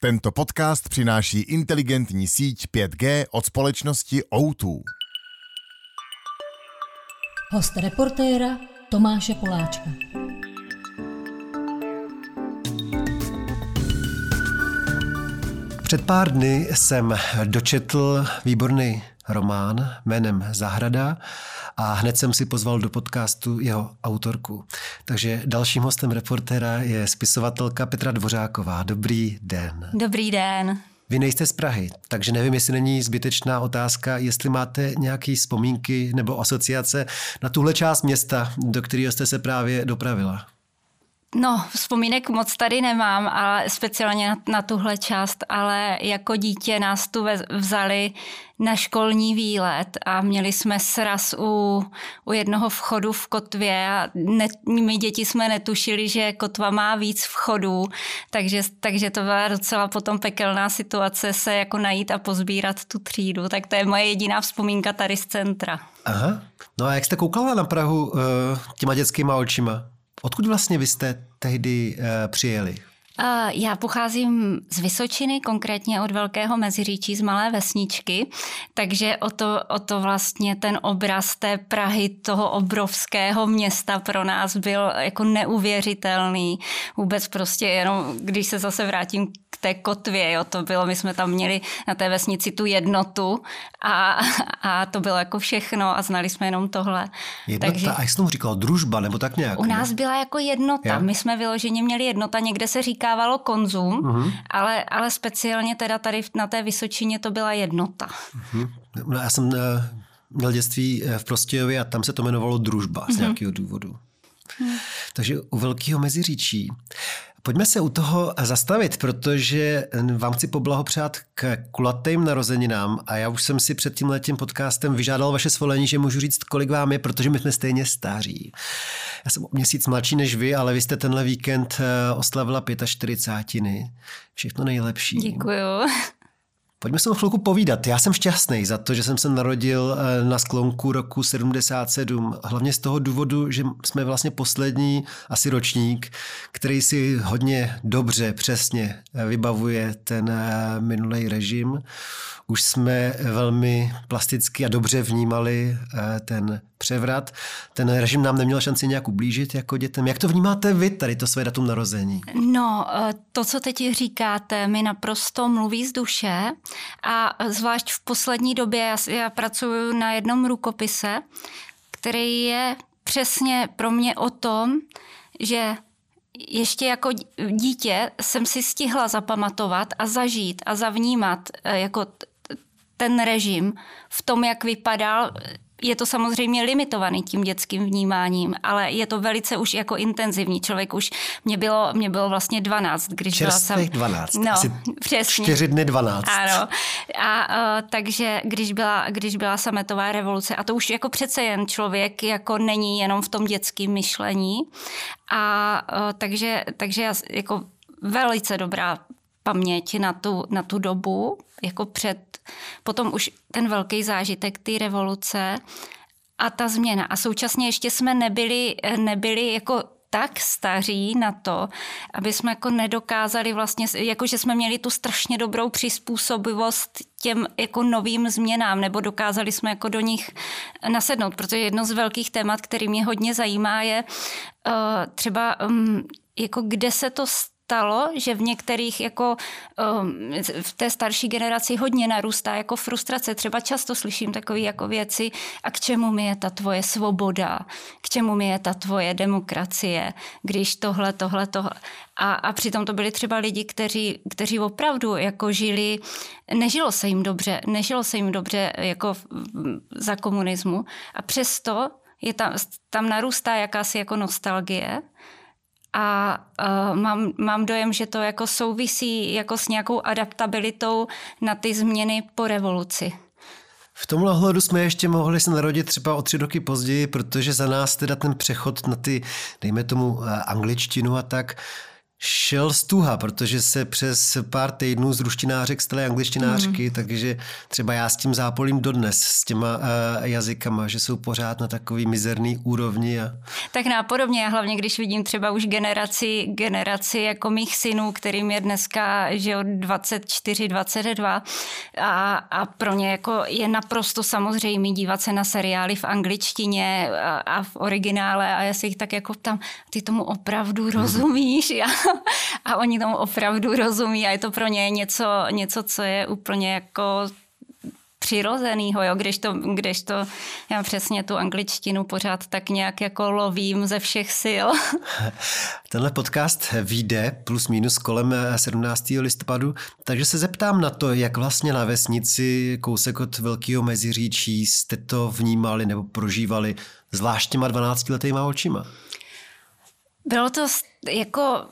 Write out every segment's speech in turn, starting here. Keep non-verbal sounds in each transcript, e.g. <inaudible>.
Tento podcast přináší inteligentní síť 5G od společnosti O2. Host reportéra Tomáše Poláčka. Před pár dny jsem dočetl výborný román jménem Zahrada a hned jsem si pozval do podcastu jeho autorku. Takže dalším hostem reportéra je spisovatelka Petra Dvořáková. Dobrý den. Dobrý den. Vy nejste z Prahy, takže nevím, jestli není zbytečná otázka, jestli máte nějaké vzpomínky nebo asociace na tuhle část města, do kterého jste se právě dopravila. No, vzpomínek moc tady nemám, ale speciálně na, na tuhle část, ale jako dítě nás tu vzali na školní výlet a měli jsme sraz u, u jednoho vchodu v kotvě a ne, my děti jsme netušili, že kotva má víc vchodů, takže, takže to byla docela potom pekelná situace se jako najít a pozbírat tu třídu, tak to je moje jediná vzpomínka tady z centra. Aha, no a jak jste koukala na Prahu uh, těma dětskýma očima? Odkud vlastně vy jste tehdy uh, přijeli? Já pocházím z Vysočiny, konkrétně od Velkého Meziříčí, z malé vesničky, takže o to, o to vlastně ten obraz té Prahy, toho obrovského města pro nás byl jako neuvěřitelný. Vůbec prostě jenom, když se zase vrátím k té kotvě, jo, to bylo, my jsme tam měli na té vesnici tu jednotu a, a to bylo jako všechno a znali jsme jenom tohle. Jednota, Takže, a jak jsi tomu říkal, družba nebo tak nějak? U nás byla jako jednota, ja? my jsme vyloženě měli jednota, někde se říká očekávalo konzum, uh-huh. ale, ale speciálně teda tady na té Vysočině to byla jednota. Uh-huh. No, já jsem uh, měl dětství eh, v Prostějově a tam se to jmenovalo družba uh-huh. z mhm. nějakého důvodu. Uh-huh. Takže u Velkého Meziříčí. Pojďme se u toho zastavit, protože vám chci poblahopřát k kulatým narozeninám a já už jsem si před tím letím podcastem vyžádal vaše svolení, že můžu říct, kolik vám je, protože my jsme stejně staří. Já jsem o měsíc mladší než vy, ale vy jste tenhle víkend eh, oslavila 45. Všechno nejlepší. Děkuju. Pojďme se o chvilku povídat. Já jsem šťastný za to, že jsem se narodil eh, na sklonku roku 77. Hlavně z toho důvodu, že jsme vlastně poslední asi ročník, který si hodně dobře, přesně eh, vybavuje ten minulý režim už jsme velmi plasticky a dobře vnímali eh, ten převrat. Ten režim nám neměl šanci nějak ublížit jako dětem. Jak to vnímáte vy, tady to své datum narození? No, eh, to, co teď říkáte, mi naprosto mluví z duše a zvlášť v poslední době já, já pracuji na jednom rukopise, který je přesně pro mě o tom, že ještě jako dítě jsem si stihla zapamatovat a zažít a zavnímat eh, jako ten režim v tom, jak vypadal, je to samozřejmě limitovaný tím dětským vnímáním, ale je to velice už jako intenzivní. Člověk už, mě bylo, mě bylo vlastně 12, když Čerstvých byla sam... 12, no, asi přesně. čtyři dny 12. Ano. A uh, takže když byla, když byla sametová revoluce, a to už jako přece jen člověk jako není jenom v tom dětském myšlení, a uh, takže, takže jako velice dobrá paměť na tu, na tu dobu, jako před, potom už ten velký zážitek té revoluce a ta změna. A současně ještě jsme nebyli, nebyli jako tak staří na to, aby jsme jako nedokázali vlastně, jako že jsme měli tu strašně dobrou přizpůsobivost těm jako novým změnám, nebo dokázali jsme jako do nich nasednout, protože jedno z velkých témat, který mě hodně zajímá, je uh, třeba um, jako kde se to stalo, že v některých jako um, v té starší generaci hodně narůstá jako frustrace. Třeba často slyším takové jako věci, a k čemu mi je ta tvoje svoboda, k čemu mi je ta tvoje demokracie, když tohle, tohle, tohle. A, a přitom to byli třeba lidi, kteří, kteří opravdu jako žili, nežilo se jim dobře, nežilo se jim dobře jako za komunismu a přesto je tam, tam narůstá jakási jako nostalgie a uh, mám, mám dojem, že to jako souvisí jako s nějakou adaptabilitou na ty změny po revoluci. V tomhle ohledu jsme ještě mohli se narodit třeba o tři roky později, protože za nás teda ten přechod na ty, dejme tomu, eh, angličtinu a tak, šel stuha, protože se přes pár týdnů z ruštinářek staly angličtinářky, mm. takže třeba já s tím zápolím dodnes, s těma uh, jazykama, že jsou pořád na takový mizerný úrovni. A... Tak nápodobně, hlavně když vidím třeba už generaci, generaci jako mých synů, kterým je dneska že od 24, 22 a, a pro ně jako je naprosto samozřejmé dívat se na seriály v angličtině a, a v originále a já si jich tak jako tam, ty tomu opravdu <laughs> rozumíš? Já, <laughs> a oni tomu opravdu rozumí a je to pro ně něco, něco co je úplně jako přirozenýho, jo, když to, když to, já přesně tu angličtinu pořád tak nějak jako lovím ze všech sil. <laughs> Tenhle podcast vyjde plus minus kolem 17. listopadu, takže se zeptám na to, jak vlastně na vesnici kousek od Velkého Meziříčí jste to vnímali nebo prožívali, zvlášť těma 12 letýma očima. Bylo to jako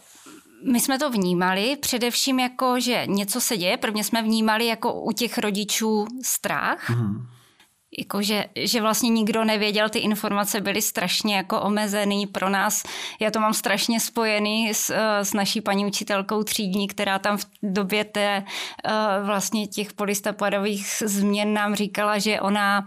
my jsme to vnímali především jako, že něco se děje. Prvně jsme vnímali jako u těch rodičů strach. Mm. Jako, že, že vlastně nikdo nevěděl, ty informace byly strašně jako omezený pro nás. Já to mám strašně spojený s, s naší paní učitelkou třídní, která tam v době té eh, vlastně těch polistopadových změn nám říkala, že ona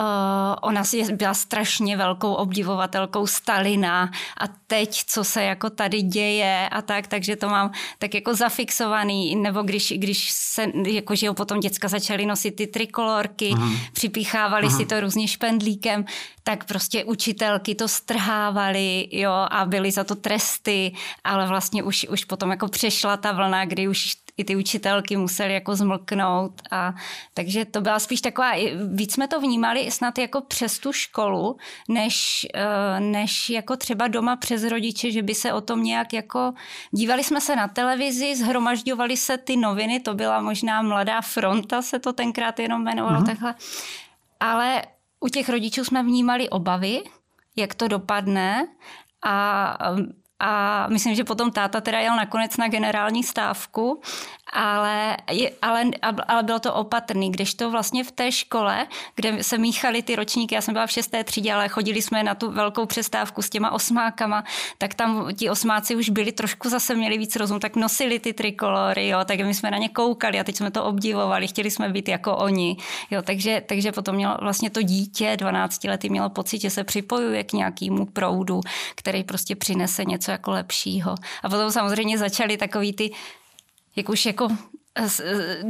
Uh, ona byla strašně velkou obdivovatelkou Stalina a teď, co se jako tady děje a tak, takže to mám tak jako zafixovaný, nebo když, když se, jako že jo, potom děcka začaly nosit ty trikolorky, uh-huh. připíchávali uh-huh. si to různě špendlíkem, tak prostě učitelky to strhávaly, jo, a byly za to tresty, ale vlastně už, už potom jako přešla ta vlna, kdy už i ty učitelky musely jako zmlknout. A, takže to byla spíš taková, víc jsme to vnímali snad jako přes tu školu, než, eh, než jako třeba doma přes rodiče, že by se o tom nějak jako, dívali jsme se na televizi, zhromažďovali se ty noviny, to byla možná Mladá fronta, se to tenkrát jenom jmenovalo uh-huh. takhle. Ale u těch rodičů jsme vnímali obavy, jak to dopadne a a myslím, že potom táta teda jel nakonec na generální stávku ale, ale, ale bylo to opatrný, když to vlastně v té škole, kde se míchaly ty ročníky, já jsem byla v šesté třídě, ale chodili jsme na tu velkou přestávku s těma osmákama, tak tam ti osmáci už byli trošku zase měli víc rozum, tak nosili ty trikolory, jo, tak my jsme na ně koukali a teď jsme to obdivovali, chtěli jsme být jako oni, jo, takže, takže potom mělo vlastně to dítě 12 letý mělo pocit, že se připojuje k nějakému proudu, který prostě přinese něco jako lepšího. A potom samozřejmě začaly takový ty jak už jako eh, eh,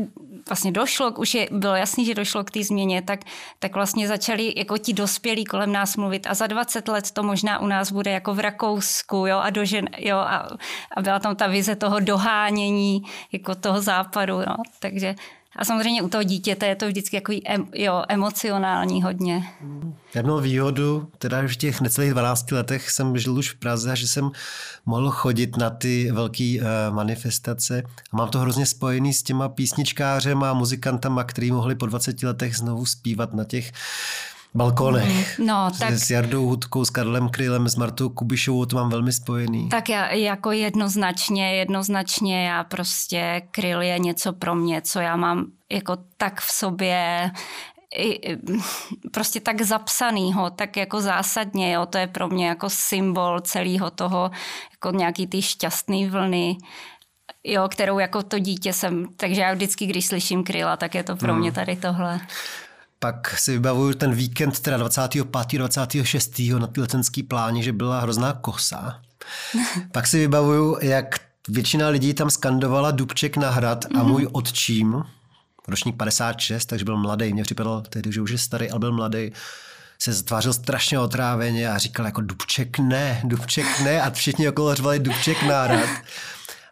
vlastně došlo, už je, bylo jasný, že došlo k té změně, tak, tak vlastně začali jako ti dospělí kolem nás mluvit a za 20 let to možná u nás bude jako v Rakousku, jo, a, dožen, jo, a, a byla tam ta vize toho dohánění jako toho západu, no, takže a samozřejmě u toho dítěte je to vždycky jako em, jo, emocionální hodně. Já měl výhodu, teda v těch necelých 12 letech jsem žil už v Praze a že jsem mohl chodit na ty velké uh, manifestace a mám to hrozně spojený s těma písničkářem a muzikantama, který mohli po 20 letech znovu zpívat na těch balkonech. Mhm. No, tak... S Jardou Hudkou, s Karlem Krylem, s Martou Kubišovou, to mám velmi spojený. Tak já jako jednoznačně, jednoznačně já prostě Kryl je něco pro mě, co já mám jako tak v sobě, i, prostě tak zapsanýho, tak jako zásadně, jo, to je pro mě jako symbol celého toho, jako nějaký ty šťastný vlny, jo, kterou jako to dítě jsem, takže já vždycky, když slyším kryla, tak je to pro hmm. mě tady tohle. Pak si vybavuju ten víkend teda 25. 26. na ty letenský pláně, že byla hrozná kosa. <laughs> Pak si vybavuju, jak většina lidí tam skandovala Dubček na hrad a mhm. můj otčím, ročník 56, takže byl mladý, mě připadal tehdy, že už je starý, ale byl mladý, se zatvářil strašně otráveně a říkal jako Dubček ne, Dubček ne a všichni okolo řvali Dubček na hrad.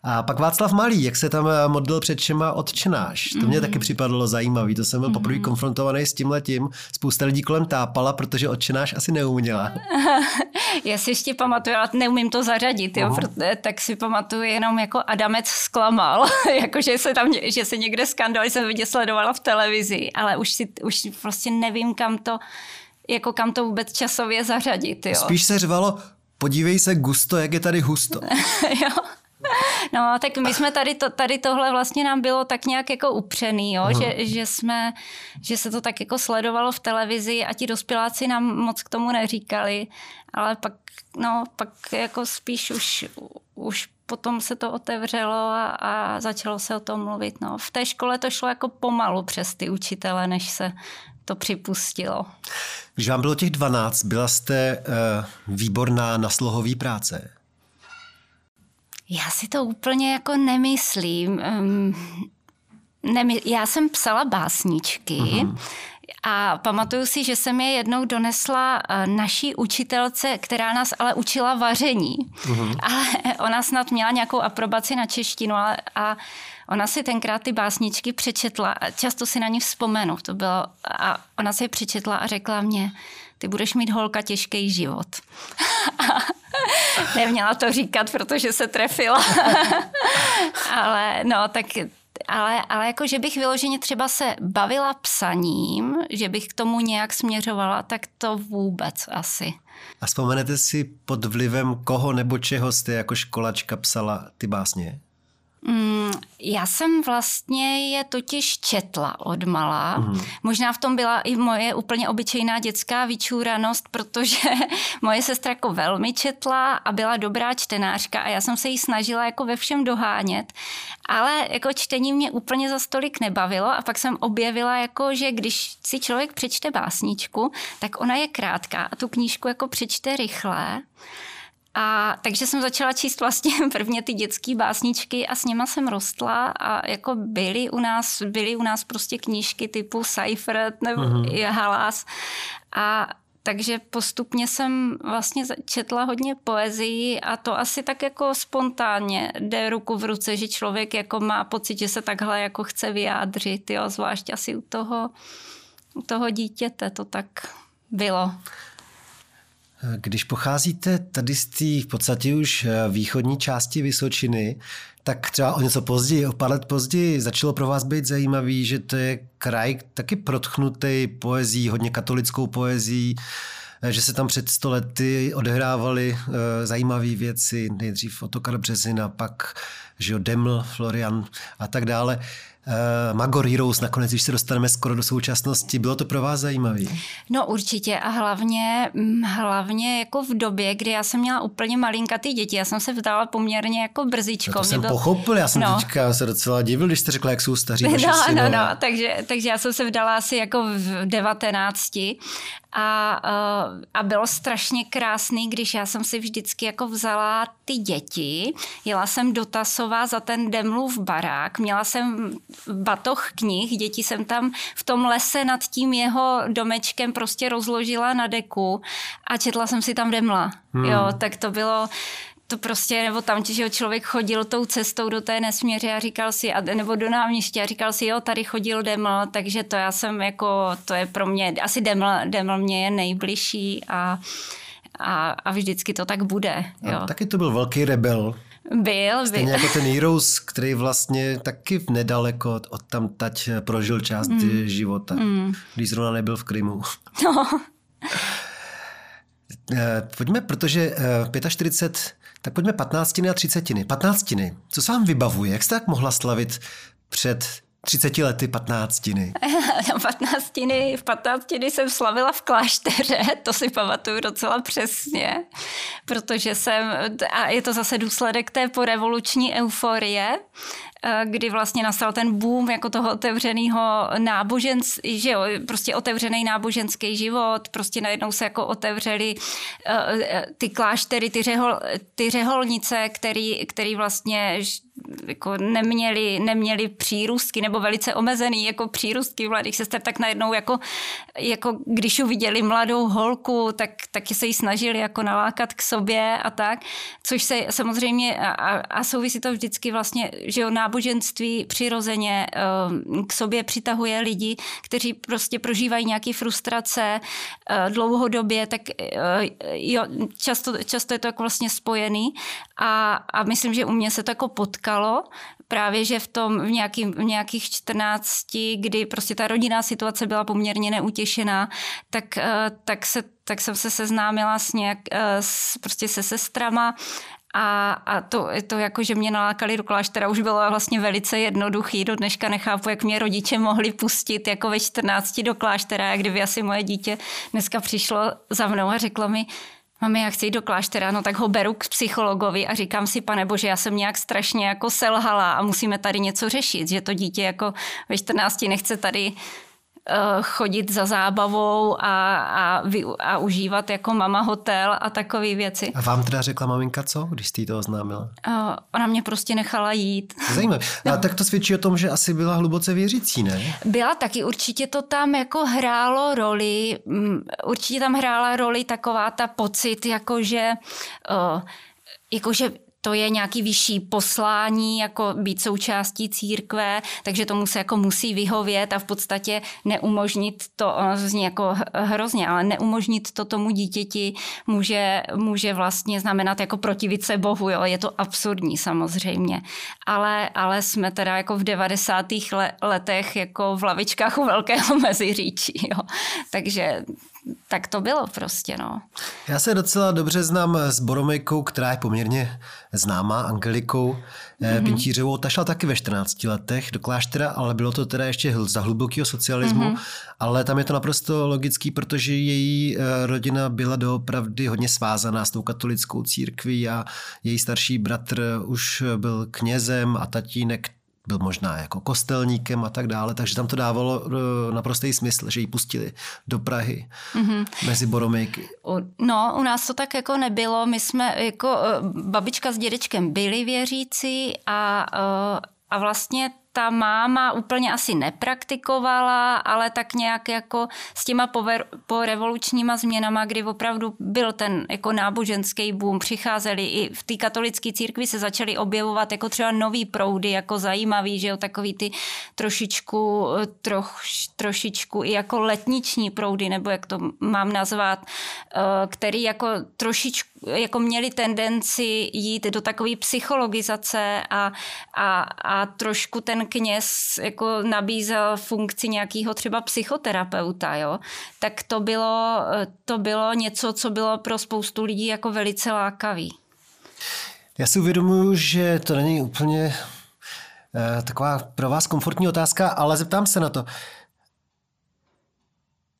A pak Václav Malý, jak se tam eh, modlil před všema odčenáš. To mě mm-hmm. taky připadalo zajímavý. To jsem byl mm-hmm. poprvé konfrontovaný s tím letím. Spousta lidí kolem tápala, protože odčenáš asi neuměla. <laughs> Já si ještě pamatuju, ale neumím to zařadit, jo, proto, tak si pamatuju jenom jako Adamec zklamal, <laughs> jako že se tam, že se někde skandal, jsem vidět sledovala v televizi, ale už si, už prostě nevím, kam to, jako kam to vůbec časově zařadit, jo. Spíš se řvalo, podívej se gusto, jak je tady husto. <laughs> jo. No, tak my jsme tady, to, tady tohle vlastně nám bylo tak nějak jako upřený, jo? Že, že, jsme, že se to tak jako sledovalo v televizi a ti dospěláci nám moc k tomu neříkali, ale pak, no, pak jako spíš už, už potom se to otevřelo a, a začalo se o tom mluvit. No. V té škole to šlo jako pomalu přes ty učitele, než se to připustilo. Když vám bylo těch 12, byla jste uh, výborná na slohový práce? Já si to úplně jako nemyslím. Um, nemy, já jsem psala básničky, uh-huh. A pamatuju si, že jsem je jednou donesla eh, naší učitelce, která nás ale učila vaření. Uh-huh. <laughs> Ale ona snad měla nějakou aprobaci na češtinu ale, a ona si tenkrát ty básničky přečetla a často si na ní vzpomenu. To bylo, a ona si je přečetla a řekla mě, ty budeš mít holka těžký život. <laughs> Neměla to říkat, protože se trefila. <laughs> ale no, tak ale, ale jako, že bych vyloženě třeba se bavila psaním, že bych k tomu nějak směřovala, tak to vůbec asi. A vzpomenete si pod vlivem koho nebo čeho jste jako školačka psala ty básně? Mm, já jsem vlastně je totiž četla od malá. Mm. Možná v tom byla i moje úplně obyčejná dětská vyčúranost, protože <laughs> moje sestra jako velmi četla a byla dobrá čtenářka a já jsem se jí snažila jako ve všem dohánět, ale jako čtení mě úplně za stolik nebavilo a pak jsem objevila jako, že když si člověk přečte básničku, tak ona je krátká a tu knížku jako přečte rychle. A takže jsem začala číst vlastně <laughs> prvně ty dětské básničky a s nima jsem rostla a jako byly u nás, byly u nás prostě knížky typu Seifert nebo uh-huh. Halas a takže postupně jsem vlastně četla hodně poezii a to asi tak jako spontánně jde ruku v ruce, že člověk jako má pocit, že se takhle jako chce vyjádřit, jo, zvlášť asi u toho, u toho dítěte to tak bylo. Když pocházíte tady z té v podstatě už eh, východní části Vysočiny, tak třeba o něco později, o pár let později, začalo pro vás být zajímavý, že to je kraj taky protchnutý poezí, hodně katolickou poezí, eh, že se tam před sto lety odehrávaly eh, zajímavé věci, nejdřív Otokar Březina, pak že Deml, Florian a tak dále Magor Heroes nakonec, když se dostaneme skoro do současnosti. Bylo to pro vás zajímavé? No určitě a hlavně, mm, hlavně jako v době, kdy já jsem měla úplně malinkatý děti, já jsem se vdala poměrně jako brzičko. No to jsem byl... pochopil, já jsem no. teďka se docela divil, když jste řekla, jak jsou staří <laughs> No, no, no, takže, takže já jsem se vdala asi jako v 19 a, a bylo strašně krásný, když já jsem si vždycky jako vzala ty děti, jela jsem do Tasova za ten Demlův barák, měla jsem batoh knih, děti jsem tam v tom lese nad tím jeho domečkem prostě rozložila na deku a četla jsem si tam Demla. Hmm. Jo, tak to bylo, to prostě, nebo tam, že člověk chodil tou cestou do té nesměře a říkal si, a, nebo do náměstí a říkal si, jo, tady chodil Deml, takže to já jsem jako, to je pro mě, asi Deml, Deml mě je nejbližší a, a, a vždycky to tak bude. Jo. A taky to byl velký rebel. Byl, Stejně byl. jako ten Heroes, který vlastně taky nedaleko od tam tať prožil část mm. života, mm. když zrovna nebyl v Krymu. No. Eh, pojďme, protože 45, eh, tak pojďme 15 a 30. 15. Co se vám vybavuje? Jak jste tak mohla slavit před 30 lety patnáctiny. <laughs> 15. V 15 jsem slavila v klášteře, to si pamatuju docela přesně, protože jsem, a je to zase důsledek té porevoluční euforie, kdy vlastně nastal ten boom jako toho otevřeného náboženství, že jo, prostě otevřený náboženský život, prostě najednou se jako otevřely uh, ty kláštery, ty, řehol, ty řeholnice, který, který vlastně jako neměli, neměli přírůstky nebo velice omezený jako přírůstky mladých sester, tak najednou jako, jako když uviděli mladou holku, tak taky se jí snažili jako nalákat k sobě a tak, což se samozřejmě a, a souvisí to vždycky vlastně, že jo, náboženství přirozeně eh, k sobě přitahuje lidi, kteří prostě prožívají nějaké frustrace eh, dlouhodobě, tak eh, jo, často, často je to jako vlastně spojený a, a myslím, že u mě se to jako potkalo, právě, že v tom v, nějaký, v nějakých 14, kdy prostě ta rodinná situace byla poměrně neutěšená, tak, tak, se, tak jsem se seznámila s nějak, s, prostě se sestrama a, a to, to jako, že mě nalákali do kláštera, už bylo vlastně velice jednoduchý. Do dneška nechápu, jak mě rodiče mohli pustit jako ve 14 do kláštera, jak kdyby asi moje dítě dneska přišlo za mnou a řeklo mi, mami, já chci jít do kláštera, no tak ho beru k psychologovi a říkám si, pane bože, já jsem nějak strašně jako selhala a musíme tady něco řešit, že to dítě jako ve 14 nechce tady chodit za zábavou a, a, a užívat jako mama hotel a takové věci. A vám teda řekla maminka co, když jste jí to oznámila? Uh, ona mě prostě nechala jít. Zajímavé. No. A tak to svědčí o tom, že asi byla hluboce věřící, ne? Byla taky, určitě to tam jako hrálo roli, mm, určitě tam hrála roli taková ta pocit, jakože uh, jakože to je nějaký vyšší poslání, jako být součástí církve, takže tomu se jako musí vyhovět a v podstatě neumožnit to, zní jako hrozně, ale neumožnit to tomu dítěti může, může vlastně znamenat jako protivit se Bohu, jo, je to absurdní samozřejmě, ale, ale jsme teda jako v 90. letech jako v lavičkách u velkého <laughs> meziříčí, jo, takže tak to bylo prostě, no. Já se docela dobře znám s Boromejkou, která je poměrně známá, Angelikou mm-hmm. Pintířovou. Ta šla taky ve 14 letech do kláštera, ale bylo to teda ještě za hlubokého socialismu, mm-hmm. ale tam je to naprosto logický, protože její eh, rodina byla doopravdy hodně svázaná s tou katolickou církví a její starší bratr už byl knězem a tatínek byl možná jako kostelníkem a tak dále, takže tam to dávalo eh, naprostý smysl, že ji pustili do Prahy mm-hmm. mezi Boromejky. No, u nás to tak jako nebylo. My jsme jako eh, babička s dědečkem byli věřící a, eh, a vlastně ta máma úplně asi nepraktikovala, ale tak nějak jako s těma pover, po revolučníma změnama, kdy opravdu byl ten jako náboženský boom, přicházeli i v té katolické církvi se začaly objevovat jako třeba nový proudy, jako zajímavý, že jo, takový ty trošičku, troch, trošičku i jako letniční proudy, nebo jak to mám nazvat, eh, který jako trošičku jako měli tendenci jít do takové psychologizace a, a, a trošku ten kněz jako nabízel funkci nějakého třeba psychoterapeuta, jo, tak to bylo, to bylo něco, co bylo pro spoustu lidí jako velice lákavý. Já si uvědomuji, že to není úplně eh, taková pro vás komfortní otázka, ale zeptám se na to.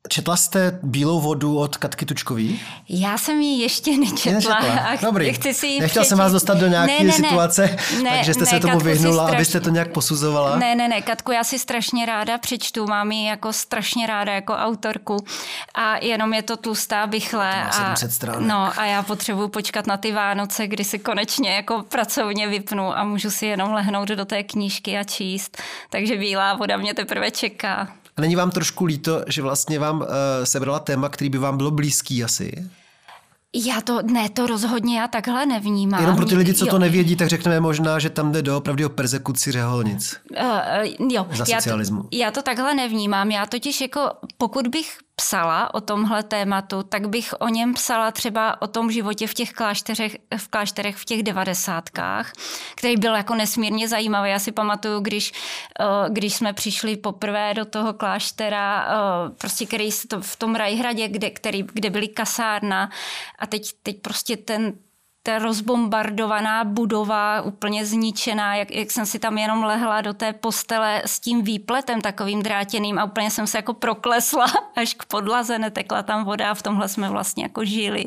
Četla jste Bílou vodu od Katky Tučkový? Já jsem ji ještě nečetla. nečetla. <laughs> A Dobrý. Chci si Nechtěl přečít. jsem vás dostat do nějaké ne, ne, situace, ne, takže jste ne, se tomu Katku vyhnula, strašně... abyste to nějak posuzovala. Ne, ne, ne, Katku já si strašně ráda přečtu, mám ji jako strašně ráda jako autorku a jenom je to tlustá bychle. A, no a já potřebuji počkat na ty Vánoce, kdy si konečně jako pracovně vypnu a můžu si jenom lehnout do té knížky a číst. Takže Bílá voda mě teprve čeká. A není vám trošku líto, že vlastně vám uh, sebrala téma, který by vám bylo blízký asi? Já to, ne, to rozhodně já takhle nevnímám. Jenom pro ty lidi, co jo. to nevědí, tak řekneme možná, že tam jde do opravdu o persekuci řeholnic. Uh, jo, za socialismu. Já to, já to takhle nevnímám. Já totiž jako, pokud bych psala o tomhle tématu, tak bych o něm psala třeba o tom životě v těch klášterech, v klášterech v těch devadesátkách, který byl jako nesmírně zajímavý. Já si pamatuju, když, eh, když jsme přišli poprvé do toho kláštera, eh, prostě který v tom Rajhradě, kde, který, kde byly kasárna a teď, teď prostě ten ta rozbombardovaná budova, úplně zničená, jak, jak jsem si tam jenom lehla do té postele s tím výpletem takovým drátěným a úplně jsem se jako proklesla <laughs> až k podlaze, netekla tam voda a v tomhle jsme vlastně jako žili.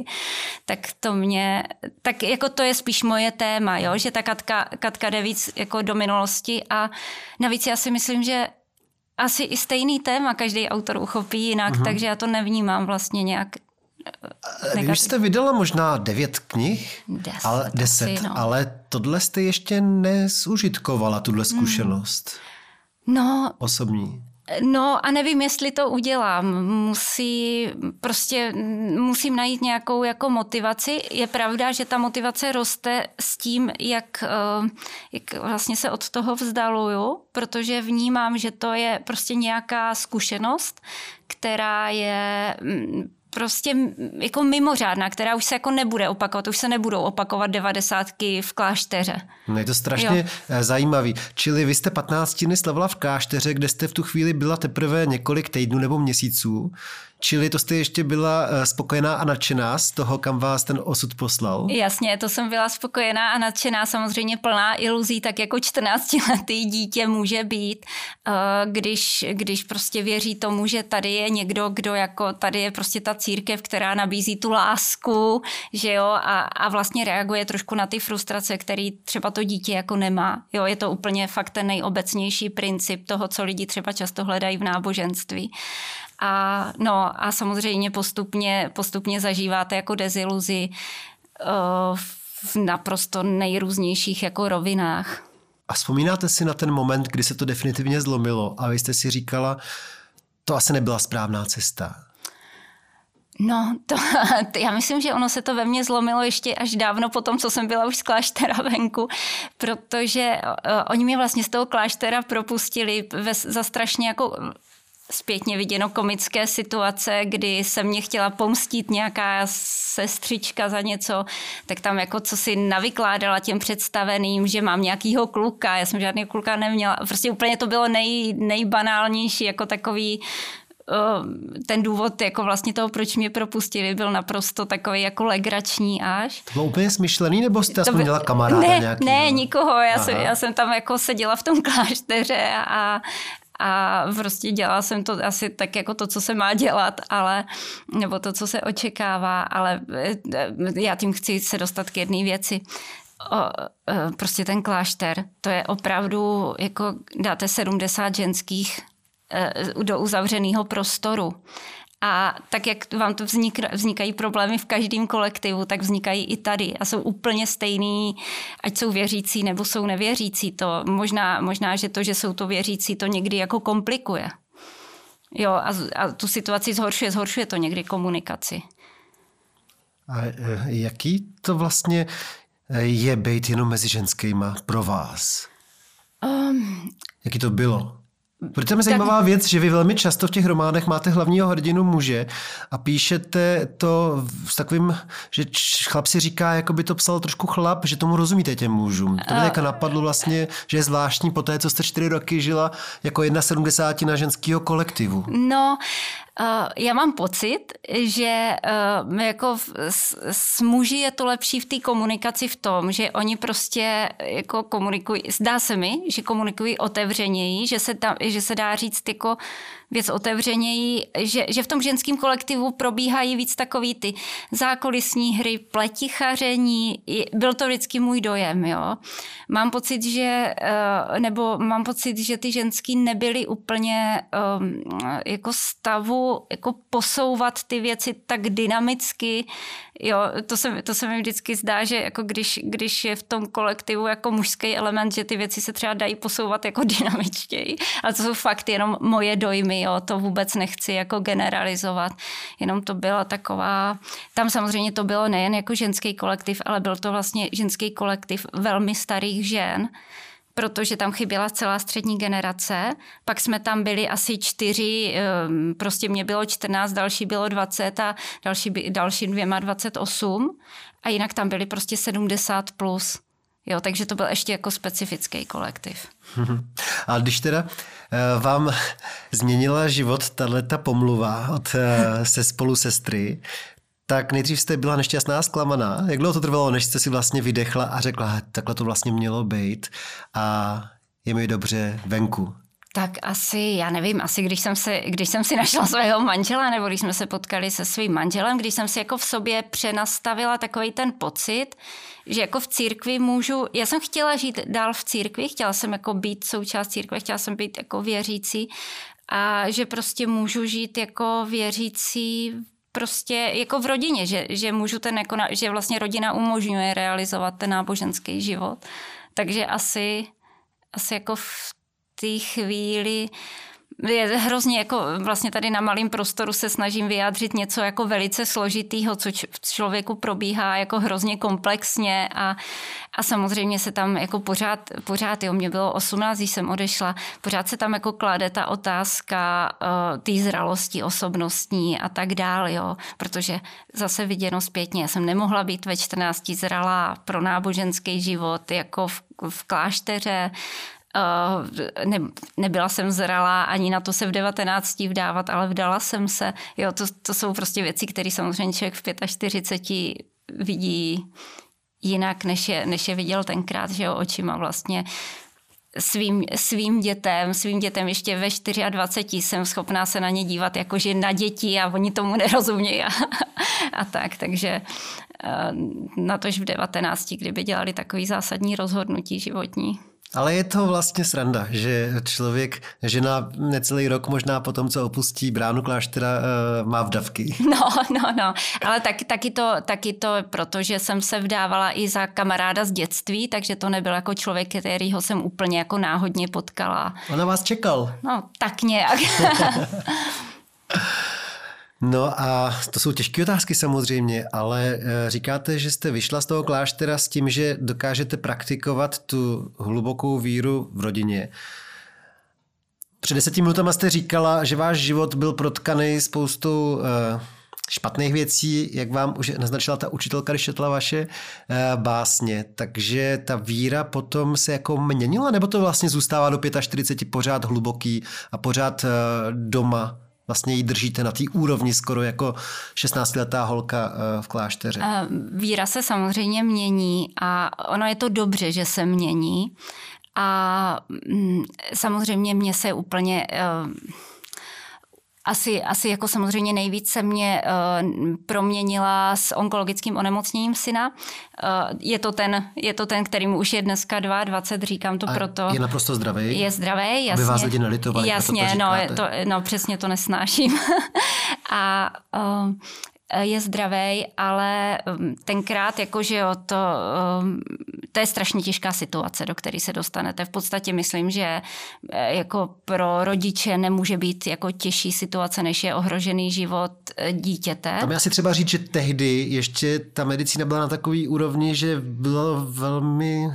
Tak to mě, tak jako to je spíš moje téma, jo? že ta Katka, Katka jde víc jako do minulosti a navíc já si myslím, že asi i stejný téma každý autor uchopí jinak, uh-huh. takže já to nevnímám vlastně nějak Vy už jste vydala možná devět knih, deset, ale, deset asi, no. ale tohle jste ještě nezužitkovala, tuhle hmm. zkušenost. No, osobní. No a nevím, jestli to udělám. Musí, prostě musím najít nějakou jako motivaci. Je pravda, že ta motivace roste s tím, jak, eh, jak vlastně se od toho vzdaluju, protože vnímám, že to je prostě nějaká zkušenost, která je mm, prostě jako mimořádná, která už se jako nebude opakovat, už se nebudou opakovat devadesátky v klášteře. No je to strašně jo. Eh, zajímavý. Čili vy jste 15 dny slavila v klášteře, kde jste v tu chvíli byla teprve několik týdnů nebo měsíců. Čili to jste ještě byla eh, spokojená a nadšená z toho, kam vás ten osud poslal? Jasně, to jsem byla spokojená a nadšená, samozřejmě plná iluzí, tak jako 14-letý dítě může být, eh, když, když prostě věří tomu, že tady je někdo, kdo jako tady je prostě ta církev, která nabízí tu lásku, že jo, a, a vlastně reaguje trošku na ty frustrace, který třeba to dítě jako nemá. Jo, je to úplně fakt ten nejobecnější princip toho, co lidi třeba často hledají v náboženství. A, no, a samozřejmě postupně, postupně zažíváte jako deziluzi uh, v naprosto nejrůznějších jako rovinách. A vzpomínáte si na ten moment, kdy se to definitivně zlomilo a vy jste si říkala, to asi nebyla správná cesta. No, to, to, <laughs> já myslím, že ono se to ve mně zlomilo ještě až dávno po tom, co jsem byla už z kláštera <laughs> venku, protože uh, oni mě vlastně z toho kláštera propustili ve, za strašně jako zpětně viděno komické situace, kdy se mě chtěla pomstit nějaká sestřička za něco, tak tam jako co si navykládala těm představeným, že mám nějakýho kluka, já jsem žádný kluka neměla. Prostě úplně to bylo nej, nejbanálnější, jako takový ten důvod jako vlastně toho, proč mě propustili, byl naprosto takový jako legrační až. To bylo úplně smyšlený, nebo jste aspoň by... měla kamaráda ne, nějaký? Ne, nikoho. Já jsem, já jsem tam jako seděla v tom klášteře a, a prostě dělala jsem to asi tak jako to, co se má dělat, ale, nebo to, co se očekává, ale eh, já tím chci se dostat k jedné věci. O, eh, prostě ten klášter, to je opravdu, jako dáte 70 ženských eh, do uzavřeného prostoru. A tak, jak vám to vznik, vznikají problémy v každém kolektivu, tak vznikají i tady a jsou úplně stejný, ať jsou věřící nebo jsou nevěřící. To možná, možná, že to, že jsou to věřící, to někdy jako komplikuje. Jo, a, a tu situaci zhoršuje, zhoršuje to někdy komunikaci. A e, jaký to vlastně e, je být jenom mezi ženskýma pro vás? Um, Jaký to bylo? Protože tam je zajímavá věc, že vy velmi často v těch románech máte hlavního hrdinu muže a píšete to s takovým, že chlap si říká, jako by to psal trošku chlap, že tomu rozumíte těm mužům. To mě jako napadlo vlastně, že je zvláštní po té, co jste čtyři roky žila jako jedna sedmdesátina ženského kolektivu. No, Uh, já mám pocit, že uh, jako s, s muži je to lepší v té komunikaci v tom, že oni prostě jako komunikují, zdá se mi, že komunikují otevřeněji, že se, tam, že se dá říct jako věc otevřeněji, že, že v tom ženském kolektivu probíhají víc takový ty zákulisní hry, pletichaření. Byl to vždycky můj dojem, jo. Mám pocit, že, eh, nebo mám pocit, že ty ženský nebyly úplně ehm, jako stavu jako posouvat ty věci tak dynamicky, Jo, to se, to se mi vždycky zdá, že jako když, když je v tom kolektivu jako mužský element, že ty věci se třeba dají posouvat jako <laughs> dynamičtěji. Ale to jsou fakt jenom moje dojmy, jo, to vůbec nechci jako generalizovat. Jenom to byla taková, tam samozřejmě to bylo nejen jako ženský kolektiv, ale byl to vlastně ženský kolektiv velmi starých žen, protože tam chyběla celá střední generace. Pak jsme tam byli asi čtyři, ehm, prostě mě bylo 14, další bylo 20 a další, další dvěma 28. A jinak tam byli prostě 70 plus. Jo, takže to byl ještě jako specifický kolektiv. <laughs> A když teda eh, vám <laughs> změnila život tato pomluva od eh, se spolu sestry, tak nejdřív jste byla nešťastná zklamaná. Jak dlouho to trvalo, než jste si vlastně vydechla a řekla, takhle to vlastně mělo být a je mi dobře venku? Tak asi, já nevím, asi když jsem, se, když jsem si našla svého manžela, nebo když jsme se potkali se svým manželem, když jsem si jako v sobě přenastavila takový ten pocit, že jako v církvi můžu, já jsem chtěla žít dál v církvi, chtěla jsem jako být součást církve, chtěla jsem být jako věřící a že prostě můžu žít jako věřící prostě jako v rodině, že, že můžu ten jako, že vlastně rodina umožňuje realizovat ten náboženský život. Takže asi, asi jako v té chvíli je hrozně jako vlastně tady na malém prostoru se snažím vyjádřit něco jako velice složitýho, co v člověku probíhá jako hrozně komplexně a, a samozřejmě se tam jako pořád, pořád, jo, mě bylo 18, když jsem odešla, pořád se tam jako klade ta otázka uh, té zralosti osobnostní a tak dál, jo, protože zase viděno zpětně, já jsem nemohla být ve 14 zralá pro náboženský život jako v, v klášteře, ne, nebyla jsem zralá ani na to se v 19 vdávat, ale vdala jsem se. Jo, to, to jsou prostě věci, které samozřejmě člověk v 45 vidí jinak, než je, než je viděl tenkrát, že jo, očima vlastně svým, svým dětem, svým dětem ještě ve 24 jsem schopná se na ně dívat jakože na děti a oni tomu nerozumějí a, a tak, takže eh, na tož v 19, kdyby dělali takový zásadní rozhodnutí životní. Ale je to vlastně sranda, že člověk, žena necelý rok možná po tom, co opustí bránu kláštera, eh, má vdavky. <laughs> No, no, no. Ale tak, taky, to, taky to, protože jsem se vdávala i za kamaráda z dětství, takže to nebyl jako člověk, kterýho jsem úplně jako náhodně potkala. Ona vás čekal. No, tak nějak. <laughs> <laughs> No a to jsou těžké otázky samozřejmě, ale eh, říkáte, že jste vyšla z toho kláštera s tím, že dokážete praktikovat tu hlubokou víru v rodině. Před deseti minutami jste říkala, že váš život byl protkaný spoustou eh, špatných věcí, jak vám už naznačila ta učitelka, když četla vaše eh, básně. Takže ta víra potom se jako měnila, nebo to vlastně zůstává do 45 pořád hluboký a pořád doma vlastně ji držíte na té úrovni skoro jako 16-letá holka eh, v klášteře? Víra se samozřejmě mění a ono je to dobře, že se mění. A mm, samozřejmě mě se úplně eh, asi, asi jako samozřejmě nejvíc se mě uh, proměnila s onkologickým onemocněním syna. Uh, je, to ten, je to ten, který mu už je dneska 22, říkám to A proto. Je naprosto zdravý? Je zdravý, jasně. Aby vás lidi nelitovali, Jasně, to no, to, no přesně to nesnáším. <laughs> A uh, je zdravý, ale tenkrát jakože jo, to, to je strašně těžká situace, do které se dostanete. V podstatě myslím, že eh, jako pro rodiče nemůže být jako těžší situace, než je ohrožený život eh, dítěte. Tam je asi třeba říct, že tehdy ještě ta medicína byla na takový úrovni, že bylo velmi,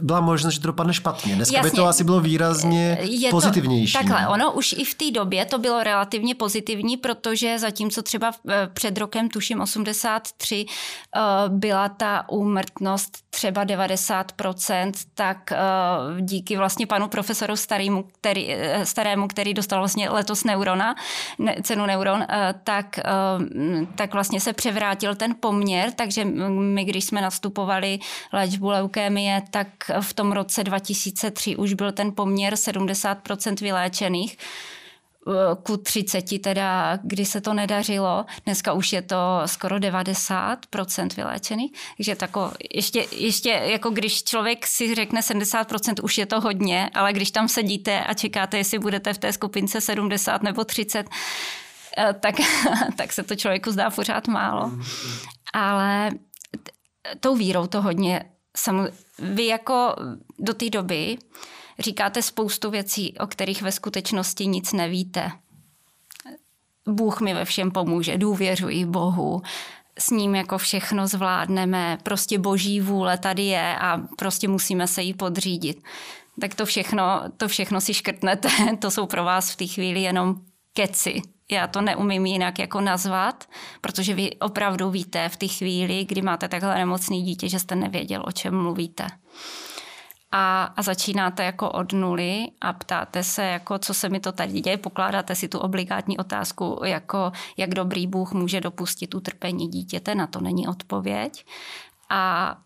byla možnost, že to dopadne špatně. Dneska Jasně. by to asi bylo výrazně eh, je pozitivnější. To, takhle, ono už i v té době to bylo relativně pozitivní, protože zatímco třeba před rokem, tuším 83, byla ta úmrtnost třeba 90%, tak uh, díky vlastně panu profesoru starému, který, eh, starému, který dostal vlastně letos neurona, ne, cenu neuron, uh, tak, tak vlastně se převrátil ten poměr, takže my, když jsme nastupovali léčbu leukémie, tak v tom roce 2003 už byl ten poměr 70% vyléčených ku 30 teda, kdy se to nedařilo. Dneska už je to skoro 90% vyléčených. Takže tako, ještě, ještě jako když člověk si řekne 70%, už je to hodně, ale když tam sedíte a čekáte, jestli budete v té skupince 70 nebo 30, eh, tak, <laughs> tak se to člověku zdá pořád málo. Ale tou vírou to hodně, vy jako do té doby Říkáte spoustu věcí, o kterých ve skutečnosti nic nevíte. Bůh mi ve všem pomůže, důvěřuji Bohu, s ním jako všechno zvládneme, prostě boží vůle tady je a prostě musíme se jí podřídit. Tak to všechno, to všechno si škrtnete, <laughs> to jsou pro vás v té chvíli jenom keci. Já to neumím jinak jako nazvat, protože vy opravdu víte v té chvíli, kdy máte takhle nemocný dítě, že jste nevěděl, o čem mluvíte a, a začínáte jako od nuly a ptáte se, jako, co se mi to tady děje, pokládáte si tu obligátní otázku, jako, jak dobrý Bůh může dopustit utrpení dítěte, na to není odpověď. A,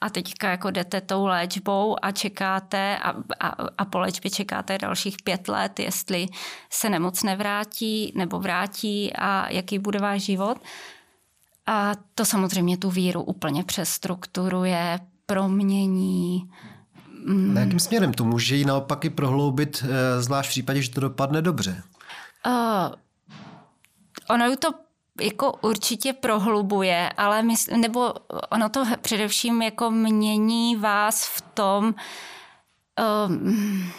a teďka jako jdete tou léčbou a čekáte a, a, a po léčbě čekáte dalších pět let, jestli se nemoc nevrátí nebo vrátí a jaký bude váš život. A to samozřejmě tu víru úplně přestrukturuje, promění, Mm. Na jakým směrem to může ji naopak i prohloubit, eh, zvlášť v případě, že to dopadne dobře? Uh, ono to jako určitě prohlubuje, ale mysl, nebo ono to především jako mění vás v tom, um,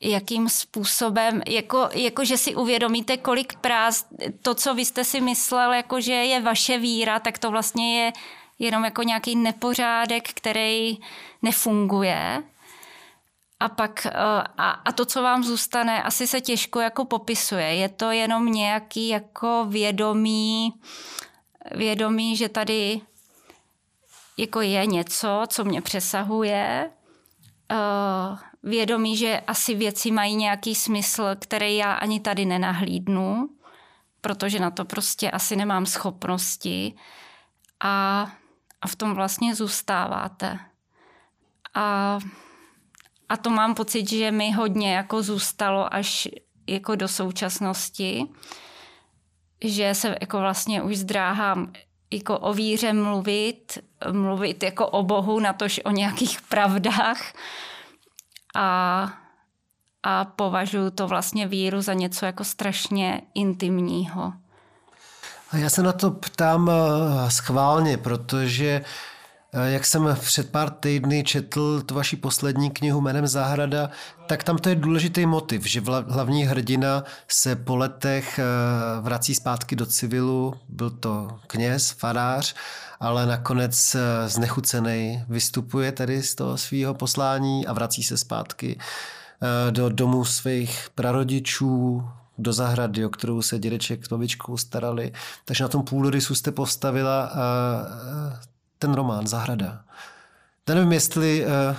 jakým způsobem, jako, jako že si uvědomíte, kolik práz, to, co vy jste si myslel, jako že je vaše víra, tak to vlastně je jenom jako nějaký nepořádek, který nefunguje. A pak eh, a, a to, co vám zůstane, asi se těžko jako popisuje. Je to jenom nějaký jako vědomí, vědomí, že tady jako je něco, co mě přesahuje. Uh, vědomí, že asi věci mají nějaký smysl, který já ani tady nenahlídnu, protože na to prostě asi nemám schopnosti a, a v tom vlastně zůstáváte. A, a to mám pocit, že mi hodně jako zůstalo až jako do současnosti, že se jako vlastně už zdráhám jako o víře mluvit, mluvit jako o Bohu, natož o nějakých pravdách a, a považuji to vlastně víru za něco jako strašně intimního. Já se na to ptám eh, schválně, protože jak jsem před pár týdny četl tu vaši poslední knihu jménem Zahrada, tak tam to je důležitý motiv, že hlavní hrdina se po letech eh, vrací zpátky do civilu, byl to kněz, farář, ale nakonec eh, znechucený vystupuje tady z toho svého poslání a vrací se zpátky do domu svých prarodičů, do zahrady, o kterou se dědeček s babičkou starali. Takže na tom půdorysu jste postavila ten román Zahrada. Já nevím, jestli, eh,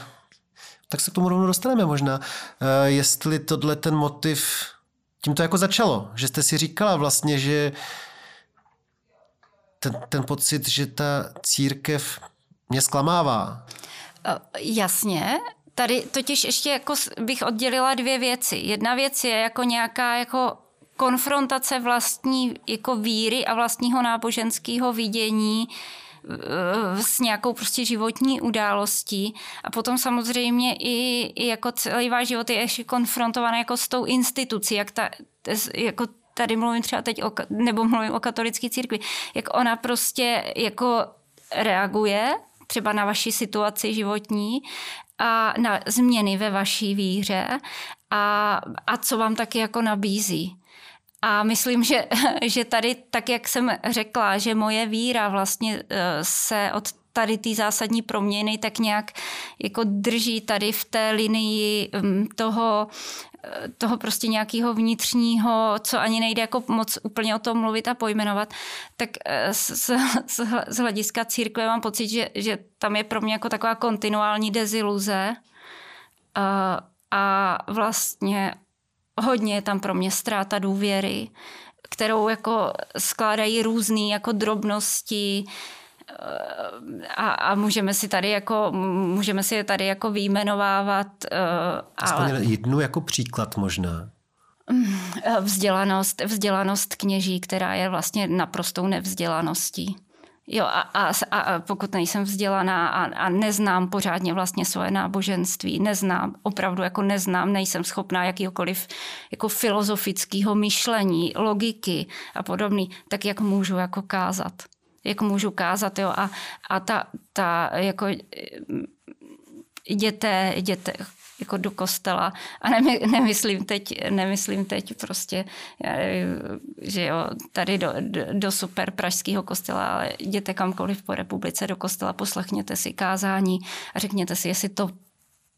tak se k tomu rovnou dostaneme možná, eh, jestli tohle ten motiv, tím to jako začalo, že jste si říkala vlastně, že ten, ten pocit, že ta církev mě zklamává. Eh, jasně, Tady totiž ještě jako bych oddělila dvě věci. Jedna věc je jako nějaká jako konfrontace vlastní jako víry a vlastního náboženského vidění s nějakou prostě životní událostí a potom samozřejmě i, i jako celý váš život je ještě konfrontovaný jako s tou institucí, jak ta, jako tady mluvím třeba teď o, nebo mluvím o katolické církvi, jak ona prostě jako reaguje třeba na vaši situaci životní a na změny ve vaší víře a, a co vám taky jako nabízí. A myslím, že, <laughs> že tady, tak jak jsem řekla, že moje víra vlastně eh, se od tady ty zásadní proměny tak nějak jako drží tady v té linii mm, toho, eh, toho prostě nějakého vnitřního, co ani nejde jako moc úplně o tom mluvit a pojmenovat, tak eh, z, z, z hlediska církve mám pocit, že, že tam je pro mě jako taková kontinuální deziluze. A, a vlastně hodně je tam pro mě ztráta důvěry, kterou jako skládají různé jako drobnosti, eh, a, a můžeme si tady jako, můžeme si je tady jako výjmenovávat. Eh, ale... jednu jako příklad možná. Vzdělanost, vzdělanost kněží, která je vlastně naprostou nevzdělaností. Jo, a, a, a pokud nejsem vzdělaná a, a neznám pořádně vlastně svoje náboženství, neznám, opravdu jako neznám, nejsem schopná jakýkoliv jako filozofického myšlení, logiky a podobný, tak jak můžu jako kázat? Jak můžu kázat, jo? A, a ta, ta jako jděte, jděte, jako do kostela. A nemy, nemyslím, teď, nemyslím teď prostě, že jo, tady do, do, super pražského kostela, ale jděte kamkoliv po republice do kostela, poslechněte si kázání a řekněte si, jestli to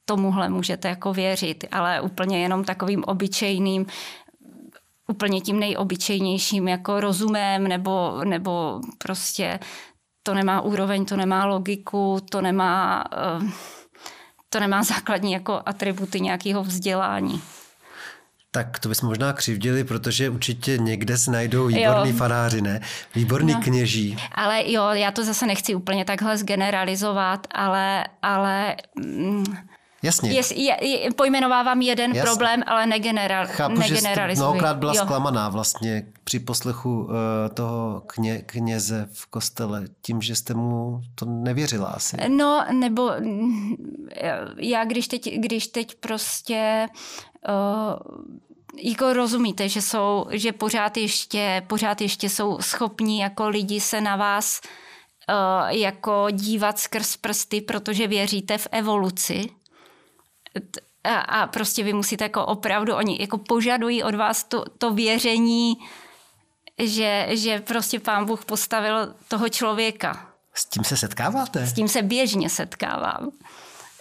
tomuhle můžete jako věřit, ale úplně jenom takovým obyčejným úplně tím nejobyčejnějším jako rozumem nebo, nebo prostě to nemá úroveň, to nemá logiku, to nemá uh, to nemá <laughs> základní jako atributy nějakého vzdělání. Tak to bychom možná křivdili, protože určitě někde se najdou výborní jo. faráři, ne? Výborní no. kněží. Ale jo, já to zase nechci úplně takhle zgeneralizovat, ale, ale mm, Jasně. Je, je, je, pojmenovávám jeden Jasně. problém, ale negeneral, Chápu, negeneralizuji. jste mnohokrát byla jo. zklamaná vlastně při poslechu uh, toho kně, kněze v kostele, tím, že jste mu to nevěřila asi. No, nebo mm, já když teď, když teď prostě uh, jako rozumíte, že jsou, že pořád ještě, pořád ještě jsou schopní jako lidi se na vás uh, jako dívat skrz prsty, protože věříte v evoluci a, a prostě vy musíte jako opravdu, oni jako požadují od vás to, to věření, že, že prostě pán Bůh postavil toho člověka. S tím se setkáváte? S tím se běžně setkávám.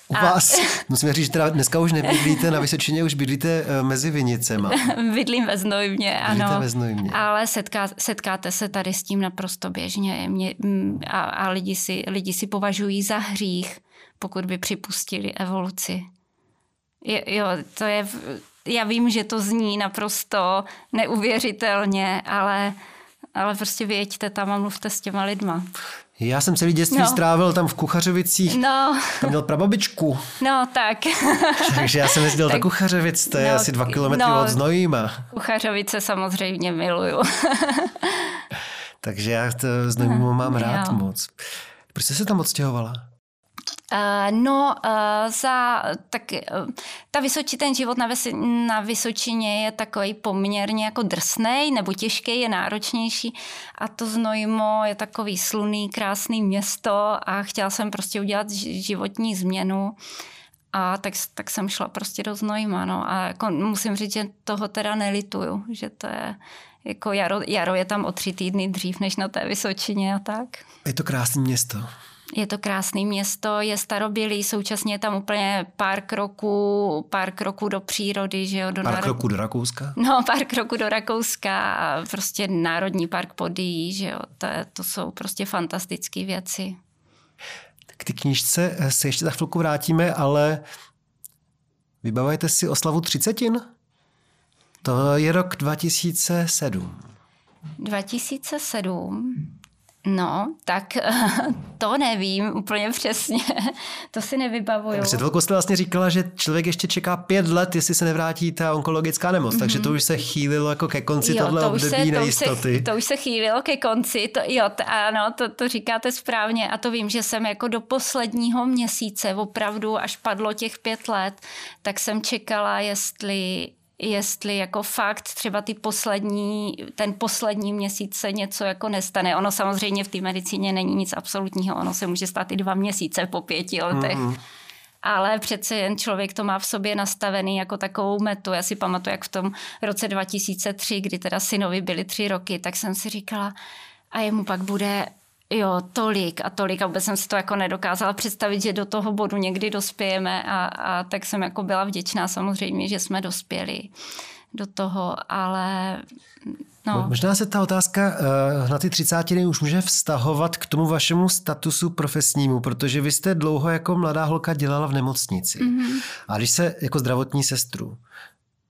U a... vás, <laughs> musíme říct, že teda dneska už nebydlíte na Vysočině, už bydlíte eh, mezi Vinicema. <laughs> Bydlím ve Znojmě, ano. ve Znojmě. Ale setká, setkáte se tady s tím naprosto běžně Mě, mm, a, a lidi, si, lidi si považují za hřích, pokud by připustili evoluci Jo, jo, to je, já vím, že to zní naprosto neuvěřitelně, ale, ale prostě věďte tam a mluvte s těma lidma. Já jsem celý dětství no. strávil tam v Kuchařovicích. No. Tam měl prababičku. No, tak. Takže já jsem jezdil tak, do Kuchařovic, to je no, asi dva kilometry no, od Znojíma. Kuchařovice samozřejmě miluju. <laughs> Takže já to Znojmu mám <laughs> rád jo. moc. Proč jste se tam odstěhovala? Uh, no, uh, za, tak, uh, ta Vysoči, ten život na, Vys, na Vysočině je takový poměrně jako drsný nebo těžký, je náročnější a to Znojmo je takový sluný, krásný město a chtěla jsem prostě udělat životní změnu a tak, tak jsem šla prostě do Znojma, no a jako musím říct, že toho teda nelituju, že to je, jako jaro, jaro je tam o tři týdny dřív, než na té Vysočině a tak. Je to krásné město. Je to krásné město, je starobylý, současně je tam úplně pár kroků, pár kroků do přírody, že jo. Do pár kroků do Rakouska? No, <laughs> pár kroků do Rakouska a prostě Národní park Podí, že jo. To, to jsou prostě fantastické věci. K ty knížce se ještě za chvilku vrátíme, ale vybavujete si oslavu třicetin? To je rok 2007. 2007. No, tak <laughs> to nevím úplně přesně. <laughs> To si nevybavuju. Před chvilkou jste vlastně říkala, že člověk ještě čeká pět let, jestli se nevrátí ta onkologická nemoc, mm-hmm. takže to už se chýlilo jako ke konci jo, tohle to období se, nejistoty. To už, se, to už se chýlilo ke konci, to, jo, t, ano, to, to říkáte správně a to vím, že jsem jako do posledního měsíce, opravdu až padlo těch pět let, tak jsem čekala, jestli jestli jako fakt třeba ty poslední, ten poslední měsíc se něco jako nestane. Ono samozřejmě v té medicíně není nic absolutního, ono se může stát i dva měsíce po pěti letech. Mm-hmm. Ale přece jen člověk to má v sobě nastavený jako takovou metu. Já si pamatuju, jak v tom roce 2003, kdy teda synovi byli tři roky, tak jsem si říkala, a jemu pak bude jo, tolik a tolik a vůbec jsem si to jako nedokázala představit, že do toho bodu někdy dospějeme a, a tak jsem jako byla vděčná samozřejmě, že jsme dospěli do toho, ale no. Možná se ta otázka uh, na ty třicátiny už může vztahovat k tomu vašemu statusu profesnímu, protože vy jste dlouho jako mladá holka dělala v nemocnici. Mm-hmm. A když se jako zdravotní sestru,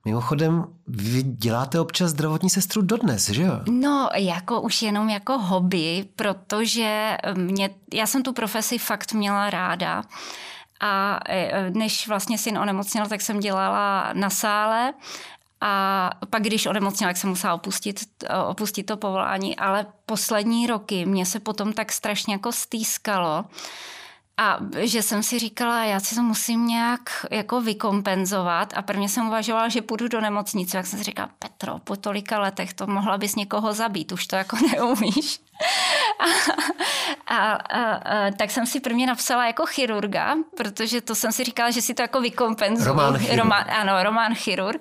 Mimochodem, vy děláte občas zdravotní sestru dodnes, že jo? No, jako už jenom jako hobby, protože mě, já jsem tu profesi fakt měla ráda. A e, než vlastně syn onemocněl, tak jsem dělala na sále a pak, když onemocněl, tak jsem musela opustit, opustit to povolání, ale poslední roky mě se potom tak strašně jako stýskalo, a že jsem si říkala, já si to musím nějak jako vykompenzovat a prvně jsem uvažovala, že půjdu do nemocnice. Jak jsem si říkala, Petro, po tolika letech to mohla bys někoho zabít, už to jako <laughs> neumíš. A, a, a, a tak jsem si prvně napsala jako chirurga, protože to jsem si říkala, že si to jako vykompenzuju. Román chirurg. Román, ano, román chirurg